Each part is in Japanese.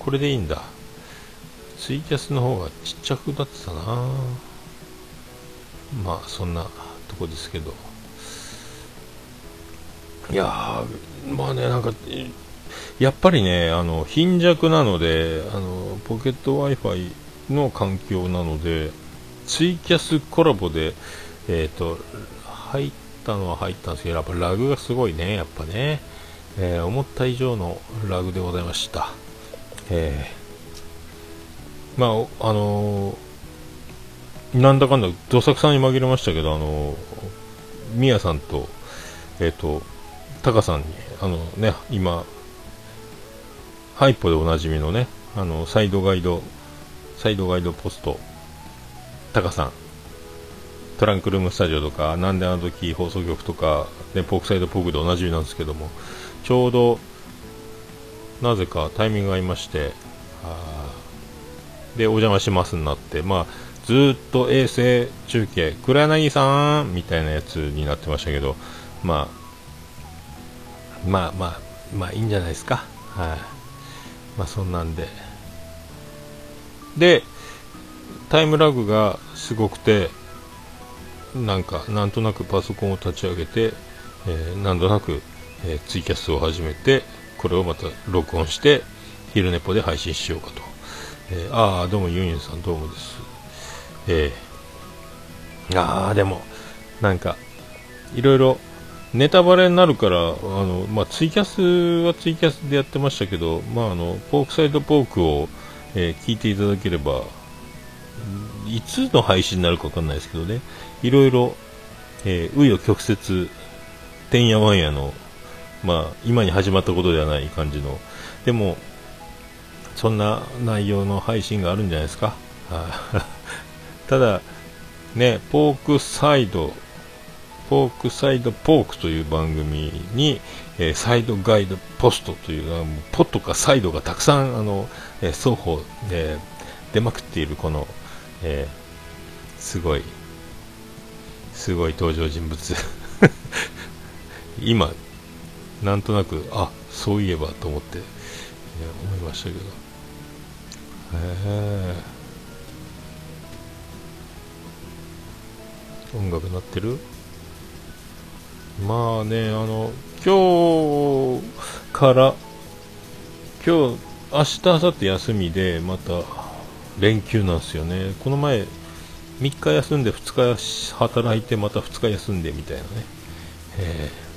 これでいいんだ。ツイキャスの方がちっちゃくなってたな。まあそんなとこですけど。いやまあねなんかやっぱりねあの貧弱なのであのポケット w i f i の環境なのでツイキャスコラボでえっ、ー、と入ったのは入ったんですけどやっぱラグがすごいねやっぱね、えー、思った以上のラグでございました。えー、まああのー、なんだかんだどさくさんに紛れましたけどあのみやさんとえっ、とタカさんにあのね今ハイポでおなじみのねあのサイドガイドサイドガイドポストタカさん。トランクルームスタジオとかなんであの時放送局とか、ね、ポークサイドポークでおなじみなんですけどもちょうどなぜかタイミングが合いましてでお邪魔しますになってまあずっと衛星中継黒柳さんみたいなやつになってましたけどまあまあまあまあいいんじゃないですか。はい、まあそんなんで。でタイムラグがすごくてなんかなんとなくパソコンを立ち上げて、えー、なんとなく、えー、ツイキャスを始めてこれをまた録音して昼寝ぽで配信しようかと、えー、ああどうもユンユンさんどうもです。えー、ああでもなんかいろいろネタバレになるからあの、まあ、ツイキャスはツイキャスでやってましたけど、まあ、あのポークサイドポークを、えー、聞いていただければいつの配信になるか分かんないですけどね。いろいろ紆余、曲折てんやわんやの、まあ、今に始まったことではない感じの。でもそんな内容の配信があるんじゃないですか。ただねポークサイドポークサイドポークという番組に、えー、サイドガイドポストというポとかサイドがたくさんあの、えー、双方、えー、出まくっているこの、えすごいすごい登場人物。今なんとなくあそういえばと思って、え思いましたけどへえ音楽鳴ってる？まあね、あの、今日から今日、明日、明後日休みで、また連休なんですよね。この前、3日休んで2日働いて、また2日休んでみたいなね。えー、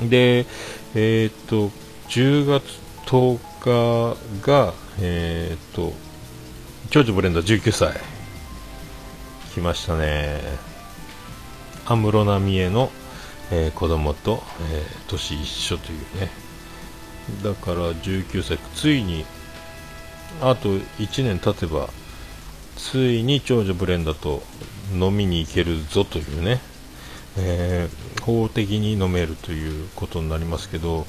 で、えー、っと、10月10日が、えー、っと、長女ブレンダー19歳。来ましたね。安室奈美恵のえー、子供と、えー、年一緒というねだから19歳ついにあと1年経てばついに長女ブレンダーと飲みに行けるぞというね、えー、法的に飲めるということになりますけど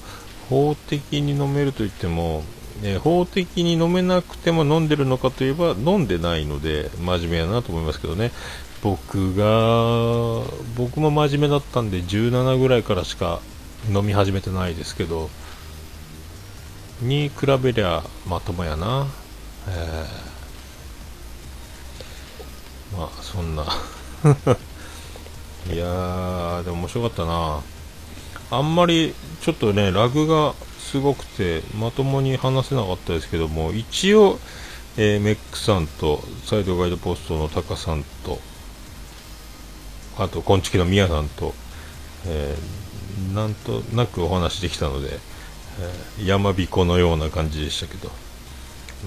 法的に飲めるといっても、えー、法的に飲めなくても飲んでるのかといえば飲んでないので真面目やなと思いますけどね。僕が僕も真面目だったんで17ぐらいからしか飲み始めてないですけどに比べりゃまともやな、えー、まあそんな。いやーでも面白かったな。あんまりちょっとねラグがすごくてまともに話せなかったですけども一応、えー、メックさんとサイドガイドポストのタカさんとあと、こんちきのみやさんと、えー、なんとなくお話できたので、えー、山彦のような感じでしたけど、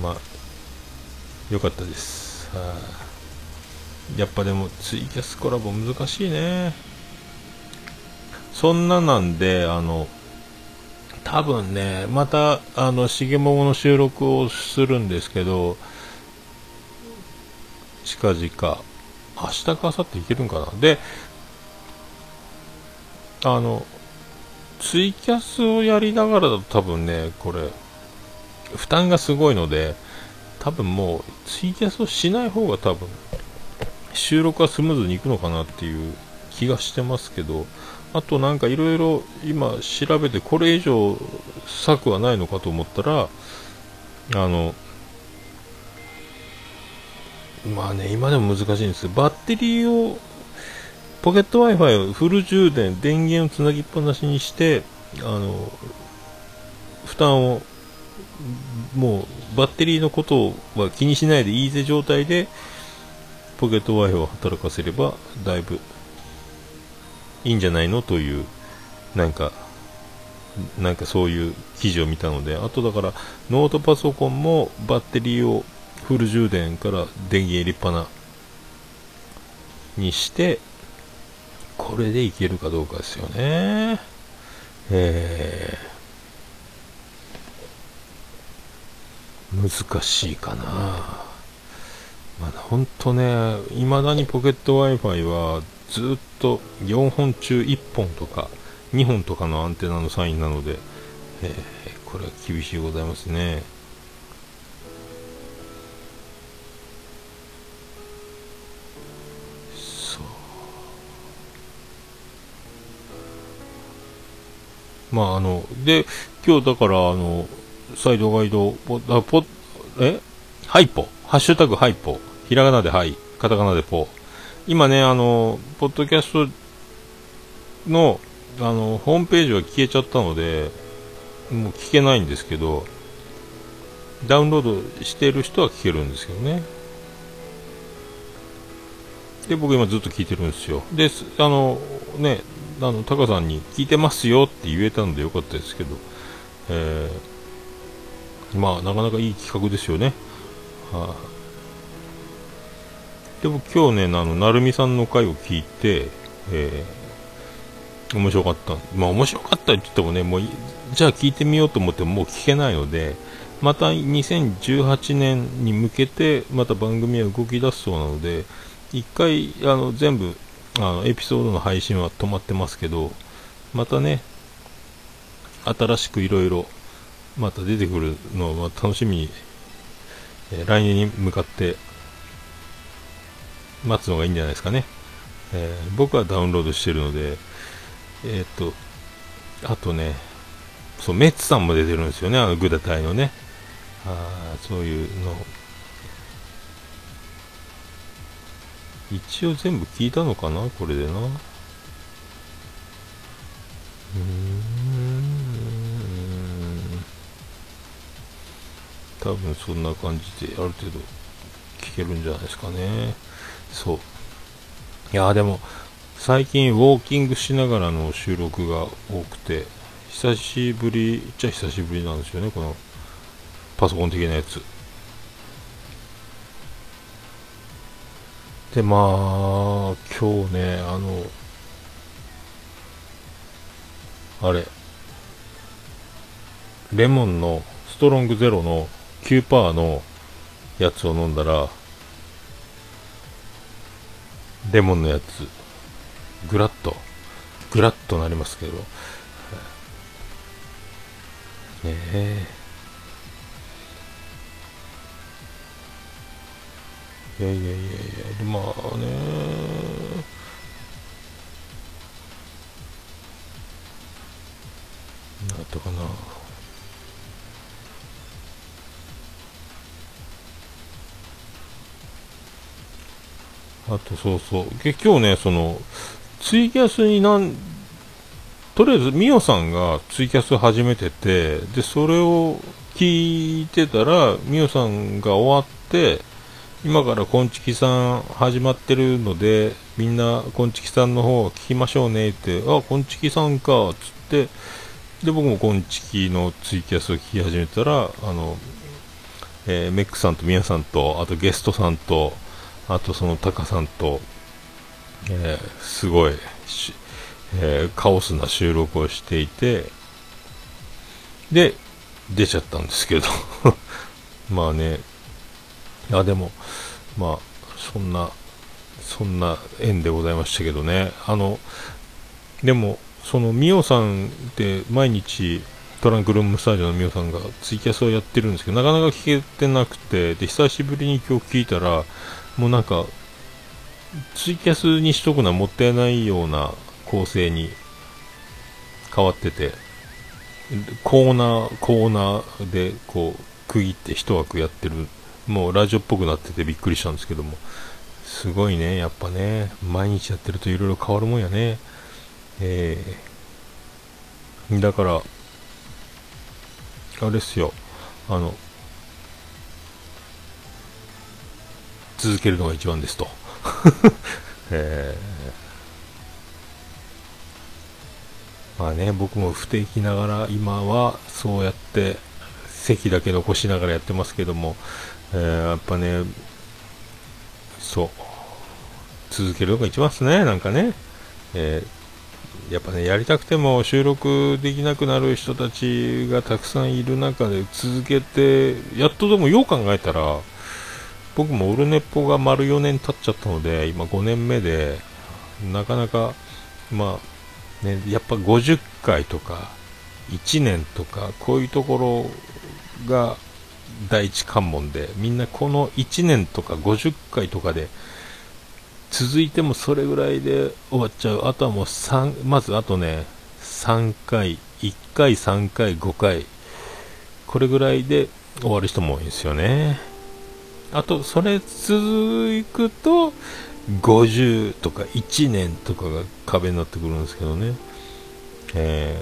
まあ、よかったです。やっぱでも、ツイキャスコラボ難しいね。そんななんで、あの、多分ね、また、あの、しげももの収録をするんですけど、近々、明日か明後日いけるんかなであのツイキャスをやりながらだと多分ねこれ負担がすごいので多分もうツイキャスをしない方が多分収録はスムーズにいくのかなっていう気がしてますけどあとなんかいろいろ今調べてこれ以上策はないのかと思ったらあの、まあね、今でも難しいんですバッテリーを、ポケット Wi-Fi をフル充電、電源をつなぎっぱなしにして、あの、負担を、もう、バッテリーのことは気にしないでいいぜ状態で、ポケット Wi-Fi を働かせれば、だいぶ、いいんじゃないのという、なんか、なんかそういう記事を見たので、あとだから、ノートパソコンもバッテリーをフル充電から電源入れっぱなにして、これでいけるかどうかですよね。えー、難しいかな。まだ本当ね、未だにポケット Wi-Fi はずっと4本中1本とか2本とかのアンテナのサインなので、えー、これは厳しいございますね。まああの、で、今日だから、あの、サイドガイド、ポ、あポえ？ハイポ。ハッシュタグハイポ。ひらがなでハイ。カタカナでポ。今ね、あの、ポッドキャストの、あの、ホームページは消えちゃったので、もう聞けないんですけど、ダウンロードしてる人は聞けるんですけどね。で、僕今ずっと聞いてるんですよ。で、あの、ね、あのタカさんに聞いてますよって言えたのでよかったですけど、えー、まあなかなかいい企画ですよね。はあ、でも今日ね、あの、成美さんの回を聞いて、えー、面白かった。まあ面白かったって言ってもね、もう、じゃあ聞いてみようと思ってももう聞けないので、また2018年に向けて、また番組は動き出すそうなので、一回、あの、全部あのエピソードの配信は止まってますけど、またね、新しくいろいろまた出てくるのを、楽しみに、えー、来年に向かって待つのがいいんじゃないですかね。えー、僕はダウンロードしてるので、えー、っと、あとね、そう、メッツさんも出てるんですよね、あのグダ隊のね。あそういうの一応全部聞いたのかなこれでな。うん。多分そんな感じである程度聞けるんじゃないですかね。そう。いや、でも、最近ウォーキングしながらの収録が多くて、久しぶりっちゃ久しぶりなんですよね、このパソコン的なやつ。で、まあ、今日ね、あの、あれ、レモンのストロングゼロの9%のやつを飲んだら、レモンのやつ、ぐらっと、ぐらっとなりますけど、ねえ。いやいやいやいや、まあねなんったかな。あとそうそう。今日ね、その、ツイキャスになん、とりあえず、ミオさんがツイキャス始めてて、で、それを聞いてたら、ミオさんが終わって、今からこんちきさん始まってるので、みんなこんちきさんの方聞きましょうねって、あ、こんちきさんか、つって、で、僕もこんちきのツイキャスを聞き始めたら、あの、えー、メックさんとミヤさんと、あとゲストさんと、あとそのタカさんと、えー、すごい、えー、カオスな収録をしていて、で、出ちゃったんですけど まあね、いや、でも、まあ、そんな、そんな縁でございましたけどね。あの、でも、その、ミオさんって毎日、トランクルームスタジオのミオさんがツイキャスをやってるんですけど、なかなか聞けてなくて、で、久しぶりに今日聞いたら、もうなんか、ツイキャスにしとくのはもったいないような構成に変わってて、コーナー、コーナーで、こう、区切って一枠やってる、もうラジオっぽくなっててびっくりしたんですけども、すごいね、やっぱね、毎日やってるといろいろ変わるもんやね。えー、だから、あれっすよ、あの、続けるのが一番ですと。えー、まあね、僕も不定期ながら今はそうやって席だけ残しながらやってますけども、えー、やっぱね、そう、続けるのが一番ですね、なんかね。えー、やっぱね、やりたくても収録できなくなる人たちがたくさんいる中で続けて、やっとでもよう考えたら、僕もオルネポが丸4年経っちゃったので、今5年目で、なかなか、まあ、ね、やっぱ50回とか、1年とか、こういうところが第一関門で、みんなこの1年とか50回とかで、続いてもそれぐらいで終わっちゃう。あとはもう3、まずあとね、3回、1回、3回、5回、これぐらいで終わる人も多いんですよね。あと、それ続くと、50とか1年とかが壁になってくるんですけどね。え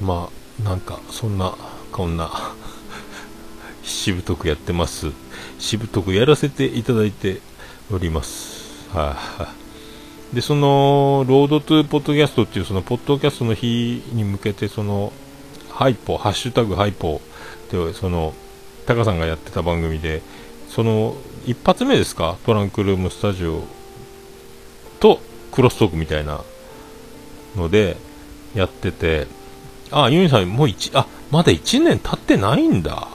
ー、まあ、なんか、そんな、こんなしぶとくやってます。しぶとくやらせていただいております。はい、あ、で、その、ロードトゥーポッドキャストっていう、その、ポッドキャストの日に向けて、その、ハイポ、ハッシュタグハイポで、その、タカさんがやってた番組で、その、一発目ですか？トランクルームスタジオとクロストークみたいなので、やってて、あ、ユニさん、もう一、あ、まだ1年経ってないんだ。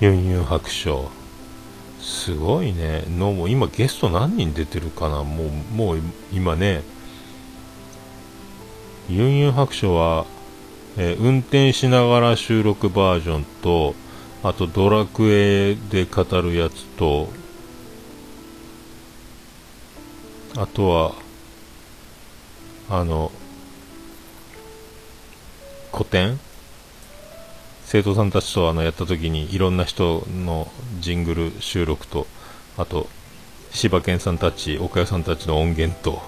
ユンユン白書。すごいね。のも今ゲスト何人出てるかな？もう、もう今ね、ユンユン白書は、えー、運転しながら収録バージョンと、あとドラクエで語るやつと、あとは、あの、古典？生徒さんたちとあのやった時にいろんな人のジングル収録と、あと、柴犬さんたち、岡谷さんたちの音源と、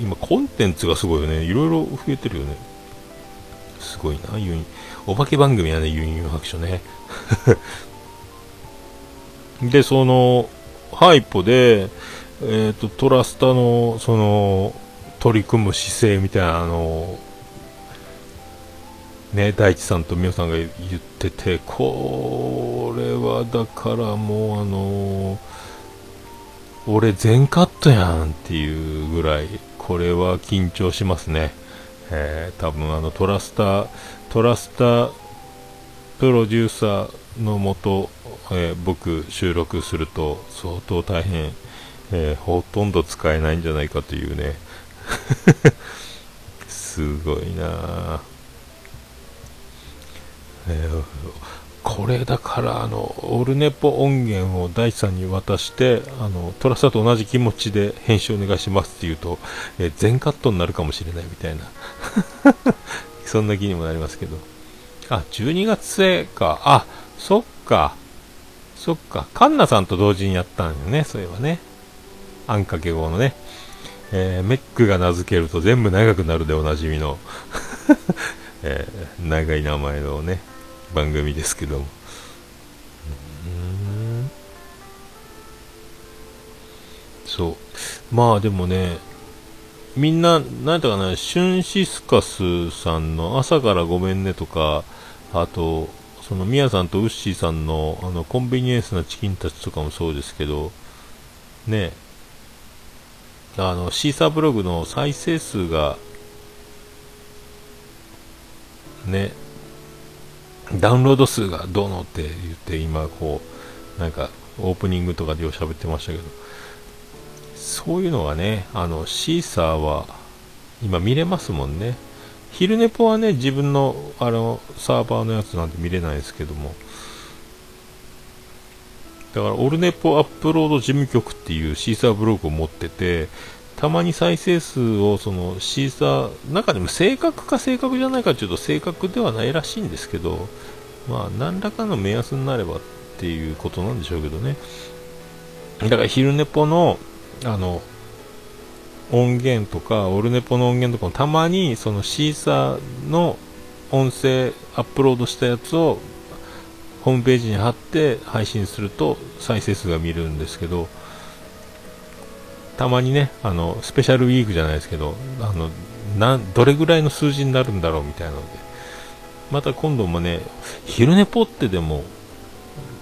今コンテンツがすごいよね。いろいろ増えてるよね。すごいな、ユン、お化け番組はね、ユンユン白書ね。で、その、ハイポで、えっ、ー、と、トラスタの、その、取り組む姿勢みたいなあのね、大地さんと美桜さんが言ってて、これはだからもうあの、俺全カットやんっていうぐらい、これは緊張しますね。えー、多分あのトラスター、トラスタープロデューサーのもと、えー、僕収録すると相当大変、えー、ほとんど使えないんじゃないかというね。すごいなえー、これだからあのオルネポ音源を大地さんに渡してあのトラスタと同じ気持ちで編集お願いしますって言うと、え、全カットになるかもしれないみたいな。そんな気にもなりますけど。あ12月末か。あそっか。そっか。カンナさんと同時にやったんよねそういえばね。あんかけ号のね。えー、メックが名付けると全部長くなるでおなじみの。えー、長い名前のね。番組ですけども。そう。まあでもね、みんな、なんとかな、シュンシスカスさんの朝からごめんねとか、あと、そのミヤさんとウッシーさんのあのコンビニエンスなチキンたちとかもそうですけど、ね、あの、シーサーブログの再生数が、ね、ダウンロード数がどうのって言って今こうなんかオープニングとかでよう喋ってましたけどそういうのがねあのシーサーは今見れますもんね。昼寝ぽはね自分のあのサーバーのやつなんて見れないですけども。だからオルネポアップロード事務局っていうシーサーブログを持っててたまに再生数をそのシーサー中でも正確か正確じゃないかというと正確ではないらしいんですけどまあ何らかの目安になればっていうことなんでしょうけどね。だから昼寝ぽのあの音源とかオルネポの音源とかもたまにそのシーサーの音声アップロードしたやつをホームページに貼って配信すると再生数が見るんですけどたまにねあのスペシャルウィークじゃないですけどあのなどれぐらいの数字になるんだろうみたいなのでまた今度もね昼寝ポってでも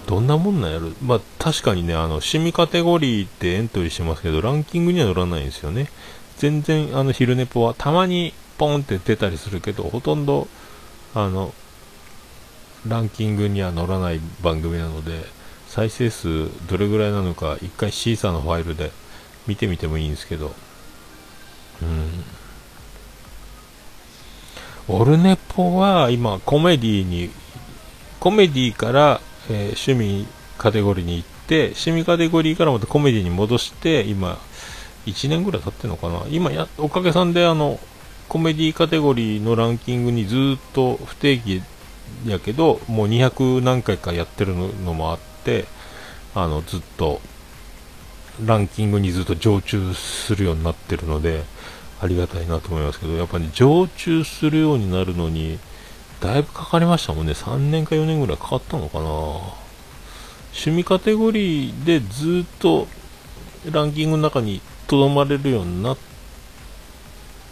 どんなもんなんやるまあ確かにねあの趣味カテゴリーってエントリーしてますけどランキングには乗らないんですよね。全然あの昼寝ポはたまにポンって出たりするけどほとんどあのランキングには載らない番組なので再生数どれぐらいなのか一回シーサーのファイルで見てみてもいいんですけど。うん。オルネポは今コメディにコメディから、えー、趣味カテゴリーに行って趣味カテゴリーからまたコメディに戻して今1年ぐらい経ってるのかな。今やおかげさんであのコメディカテゴリーのランキングにずっと不定期やけどもう200何回かやってるのもあってあのずっとランキングにずっと常駐するようになってるのでありがたいなと思いますけどやっぱり、ね、常駐するようになるのにだいぶかかりましたもんね。3年か4年ぐらいかかったのかな。趣味カテゴリーでずっとランキングの中にとどまれるようになっ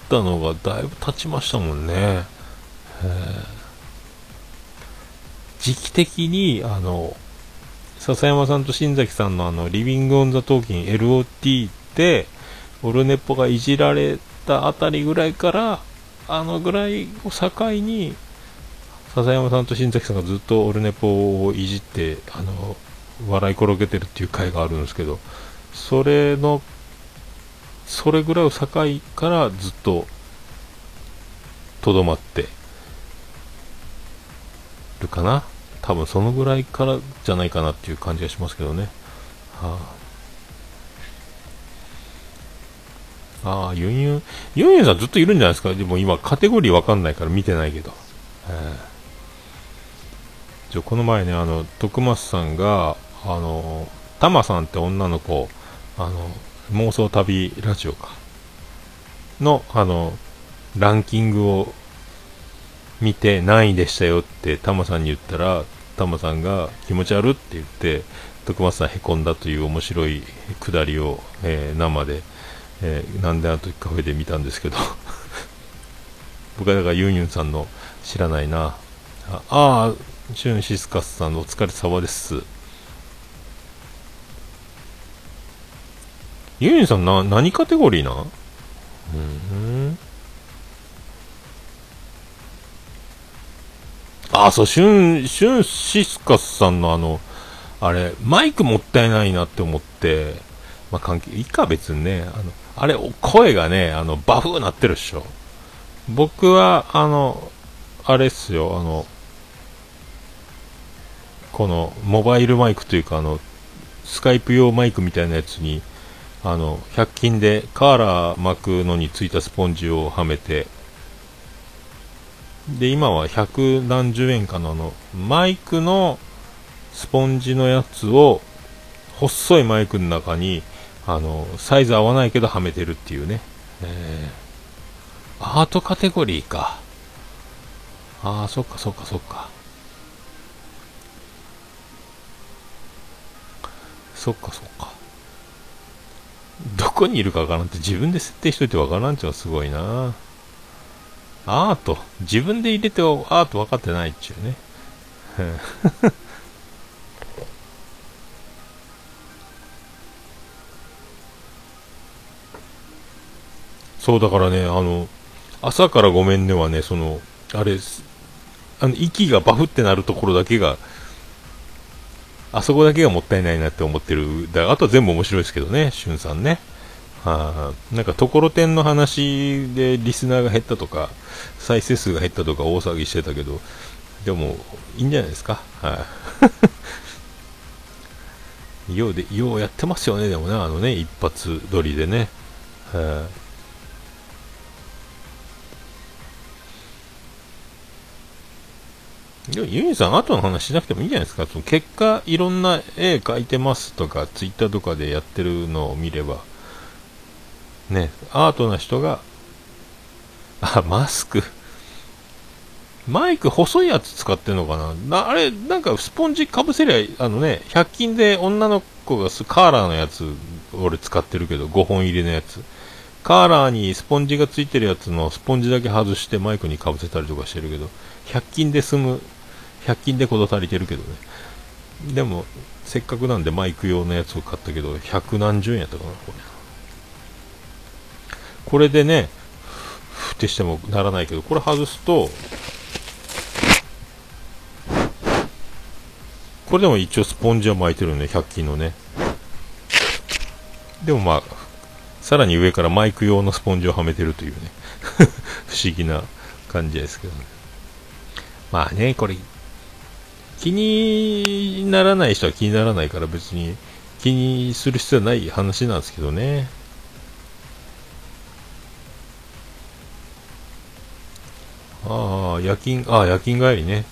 たのがだいぶ経ちましたもんね。時期的に、あの、笹山さんと新崎さんのあの、リビングオンザトーキン LOT で、オルネポがいじられたあたりぐらいから、あのぐらいを境に、笹山さんと新崎さんがずっとオルネポをいじって、あの、笑い転げてるっていう回があるんですけど、それの、それぐらいを境からずっと、とどまってるかな。多分そのぐらいからじゃないかなっていう感じがしますけどね。はあ、ああ、ユンユン、ユンユンさんずっといるんじゃないですか？でも今カテゴリーわかんないから見てないけど。じゃこの前ね、あの、徳松さんが、あの、タマさんって女の子、あの、妄想旅ラジオか。の、あの、ランキングを見て何位でしたよってタマさんに言ったら、タマさんが気持ち悪って言って、徳松さんへこんだという面白いくだりを、えー、生で、えー、なんであの時カフェで見たんですけど 僕はだからユンユンさんの知らないな。ああ、シュンシスカスさんのお疲れ様です。ユンユンさんな、何カテゴリーなうん。あ、そう、シュン、シュンシスカスさんのあの、あれ、マイクもったいないなって思って、まあ、関係、いいか別にね、あの、あれ、声がね、あの、バフーなってるっしょ。僕は、あの、あれっすよ、あの、この、モバイルマイクというか、あの、スカイプ用マイクみたいなやつに、あの、100均でカーラー巻くのについたスポンジをはめて、で、今は百何十円かのあの、マイクのスポンジのやつを、細いマイクの中に、あの、サイズ合わないけどはめてるっていうね。えー、アートカテゴリーか。ああ、そっかそっかそっか。そっかそっか。どこにいるかわからんって自分で設定しといてわからんっちゃすごいな。アート。自分で入れてアート分かってないっちゅうね。そうだからね、あの、朝からごめんねはね、その、あれ、あの、息がバフってなるところだけが、あそこだけがもったいないなって思ってる。だあとは全部面白いですけどね、しゅんさんね。はあ、なんか、ところてんの話でリスナーが減ったとか、再生数が減ったとか大騒ぎしてたけど、でも、いいんじゃないですか。はい、ようで、ようやってますよね、でもね、あのね、一発撮りでね。えでもユニさん、後の話しなくてもいいんじゃないですか。その結果、いろんな絵描いてますとか、ツイッターとかでやってるのを見れば、ね、アートな人が、あ、マスク。マイク細いやつ使ってんのかな？なあれ、なんかスポンジかぶせりゃ、あのね、100均で女の子がカーラーのやつ、俺使ってるけど、5本入りのやつ。カーラーにスポンジがついてるやつのスポンジだけ外してマイクにかぶせたりとかしてるけど、100均で済む100均でこと足りてるけどねでもせっかくなんでマイク用のやつを買ったけど百何十円やったかなこれこれでねふってしてもならないけどこれ外すとこれでも一応スポンジは巻いてるんで100均のね。でもまあさらに上からマイク用のスポンジをはめてるというね。不思議な感じですけどね。まあねこれ気にならない人は気にならないから別に気にする必要はない話なんですけどね。ああ、夜勤、ああ、夜勤帰りね。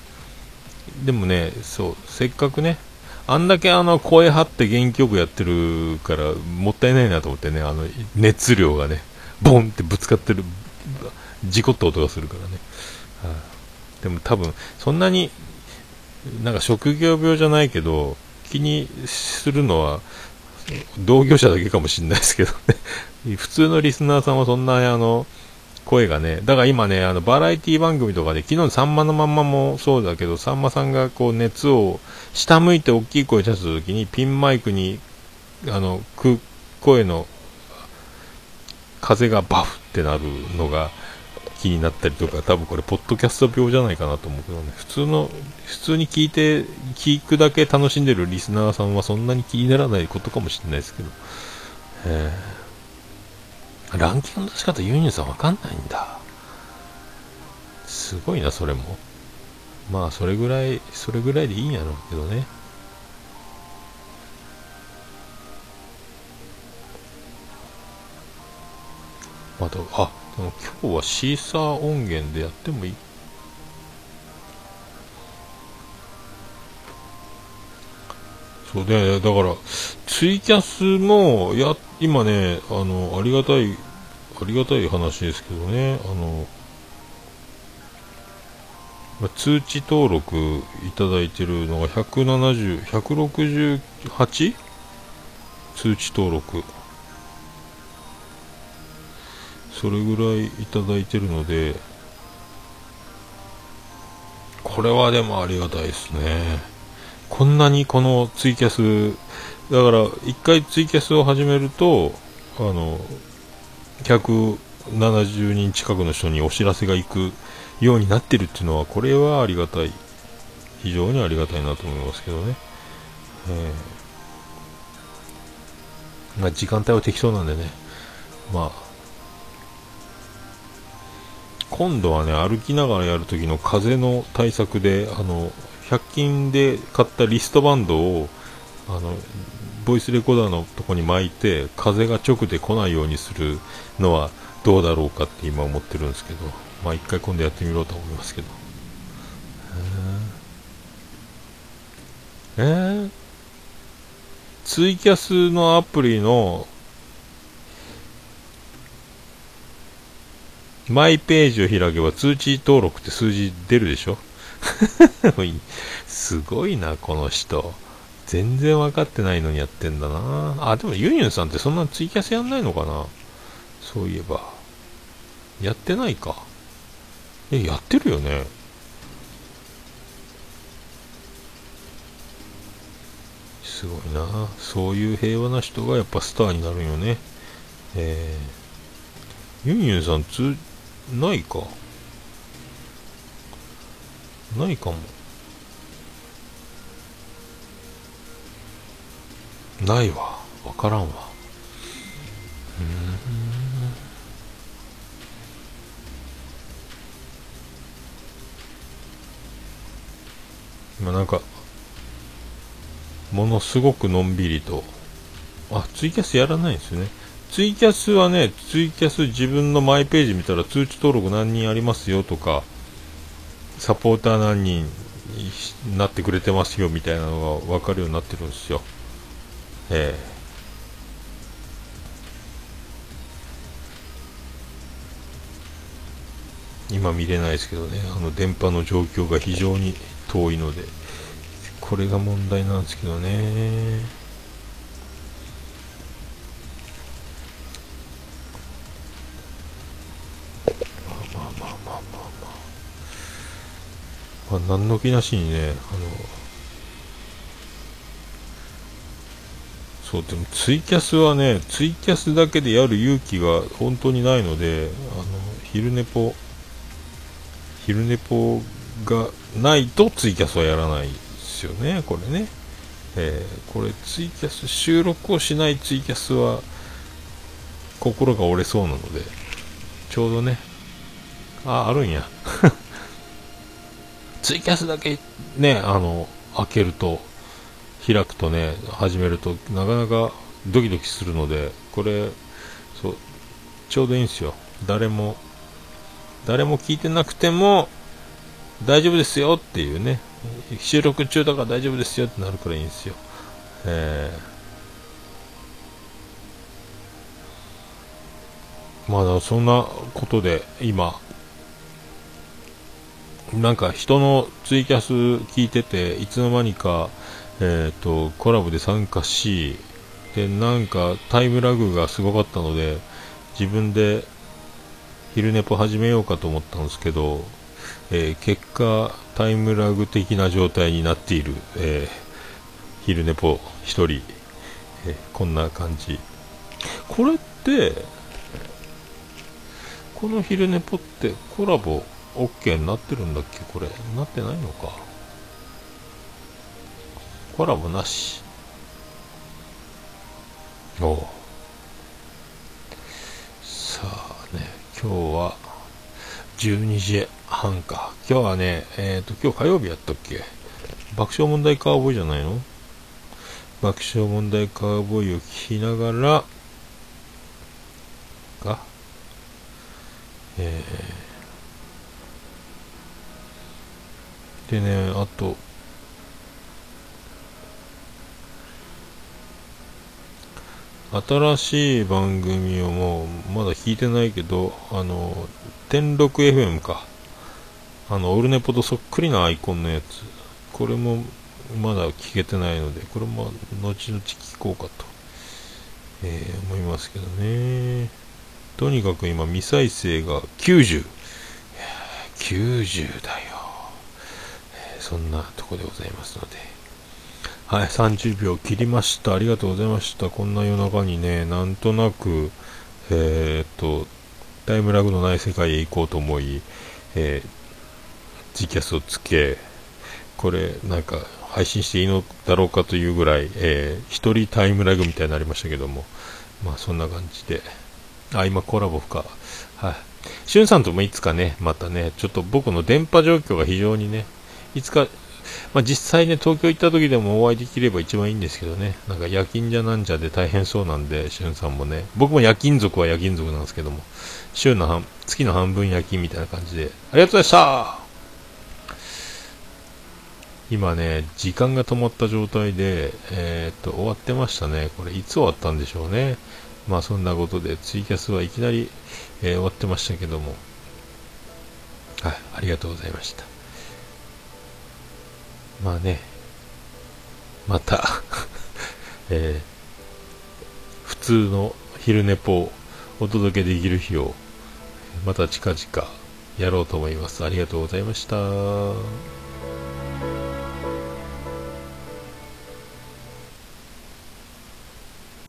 でもね、そう、せっかくね、あんだけあの声張って元気よくやってるから、もったいないなと思ってね、あの熱量がね、ボンってぶつかってる、事故った音がするからね。はあ、でも多分、そんなになんか職業病じゃないけど、気にするのは、同業者だけかもしれないですけどね普通のリスナーさんはそんな、あの、声がね、だから今ね、あの、バラエティ番組とかで、昨日さんまのまんまもそうだけど、さんまさんがこう熱を下向いて大きい声出した時に、ピンマイクに、あの、声の風がバフってなるのが、気になったりとか、多分これ、ポッドキャスト病じゃないかなと思うけどね、普通の、普通に聞いて、聞くだけ楽しんでるリスナーさんはそんなに気にならないことかもしれないですけど、えー、ランキングの出し方、ユーニューさんわかんないんだ。すごいな、それも。まあ、それぐらい、それぐらいでいいんやろうけどね。また、あ、でも今日はシーサー音源でやってもいいそうで、だから、ツイキャスも、や、今ね、あの、ありがたい、ありがたい話ですけどね、あの、通知登録いただいてるのが170、168? 通知登録。それぐらいいただいてるのでこれはでもありがたいですねこんなにこのツイキャスだから1回ツイキャスを始めるとあの170人近くの人にお知らせが行くようになってるっていうのはこれはありがたい。非常にありがたいなと思いますけどね、えー、まあ、時間帯は適当なんでね。まあ今度はね歩きながらやるときの風の対策であの100均で買ったリストバンドをあのボイスレコーダーのとこに巻いて風が直で来ないようにするのはどうだろうかって今思ってるんですけどまあ一回今度やってみようと思いますけど。えー、ツイキャスのアプリのマイページを開けば通知登録って数字出るでしょ？すごいな、この人。全然分かってないのにやってんだな。あ、でもユニュンさんってそんなツイキャスやんないのかな？そういえば。やってないか。え、やってるよね。すごいな。そういう平和な人がやっぱスターになるよね。えー、ユンユンさん、通、ないか？ないかも。ないわ。わからんわ。今なんかものすごくのんびりと。あツイキャスやらないんですよね。ツイキャスはね、ツイキャス自分のマイページ見たら通知登録何人ありますよとか、サポーター何人になってくれてますよみたいなのが分かるようになってるんですよ。えー、今見れないですけどね、あの電波の状況が非常に遠いので、これが問題なんですけどね。何の気なしにね、あの、そう、でもツイキャスはね、ツイキャスだけでやる勇気が本当にないので、あの、昼寝ぽ、昼寝ぽがないとツイキャスはやらないですよね、これね。えー、これツイキャス、収録をしないツイキャスは、心が折れそうなので、ちょうどね、あ、あるんや。ツイキャスだけね、あの、開けると、開くとね、始めると、なかなかドキドキするので、これ、そう、ちょうどいいんですよ。誰も、誰も聞いてなくても、大丈夫ですよっていうね、収録中だから大丈夫ですよってなるからいいんですよ。えー、まあ、そんなことで、今、なんか人のツイキャス聞いてて、いつの間にか、えっ、ー、と、コラボで参加し、で、なんかタイムラグがすごかったので、自分で昼寝ぽ始めようかと思ったんですけど、えー、結果、タイムラグ的な状態になっている、えー、昼寝ぽ1人、えー、こんな感じ。これって、この昼寝ぽってコラボ OK になってるんだっけ？これ。なってないのか。コラボなし。おさあね、今日は12時半か。今日はね、えっ、ー、と、今日火曜日やったっけ？爆笑問題カーボーイじゃないの？爆笑問題カーボーイを聞きながら、が、えーでね、あと、新しい番組をもうまだ聞いてないけど、あの、天禄 FM か。あの、オルネポとそっくりなアイコンのやつ。これもまだ聞けてないので、これも後々聞こうかと、えー、思いますけどね。とにかく今未再生が90。90だよ。そんなとこでございますので。はい、30秒切りました。ありがとうございました。こんな夜中にね、なんとなく、えー、っと、タイムラグのない世界へ行こうと思い、えー、G キャスをつけ、これ、なんか、配信していいのだろうかというぐらい、えー、一人タイムラグみたいになりましたけども、まあそんな感じで、あ、今コラボか。はい。しゅんさんともいつかね、またね、ちょっと僕の電波状況が非常にね、いつか、まあ、実際ね、東京行った時でもお会いできれば一番いいんですけどね、なんか夜勤じゃなんじゃで大変そうなんで、しゅんさんもね、僕も夜勤族は夜勤族なんですけども、週の半、月の半分夜勤みたいな感じで、ありがとうございました今ね、時間が止まった状態で、えー、っと、終わってましたね。これ、いつ終わったんでしょうね。まあ、そんなことで、ツイキャスはいきなり、えー、終わってましたけども、はい、ありがとうございました。まあね、また えー、普通の昼寝ぽをお届けできる日を、また近々やろうと思います。ありがとうございました。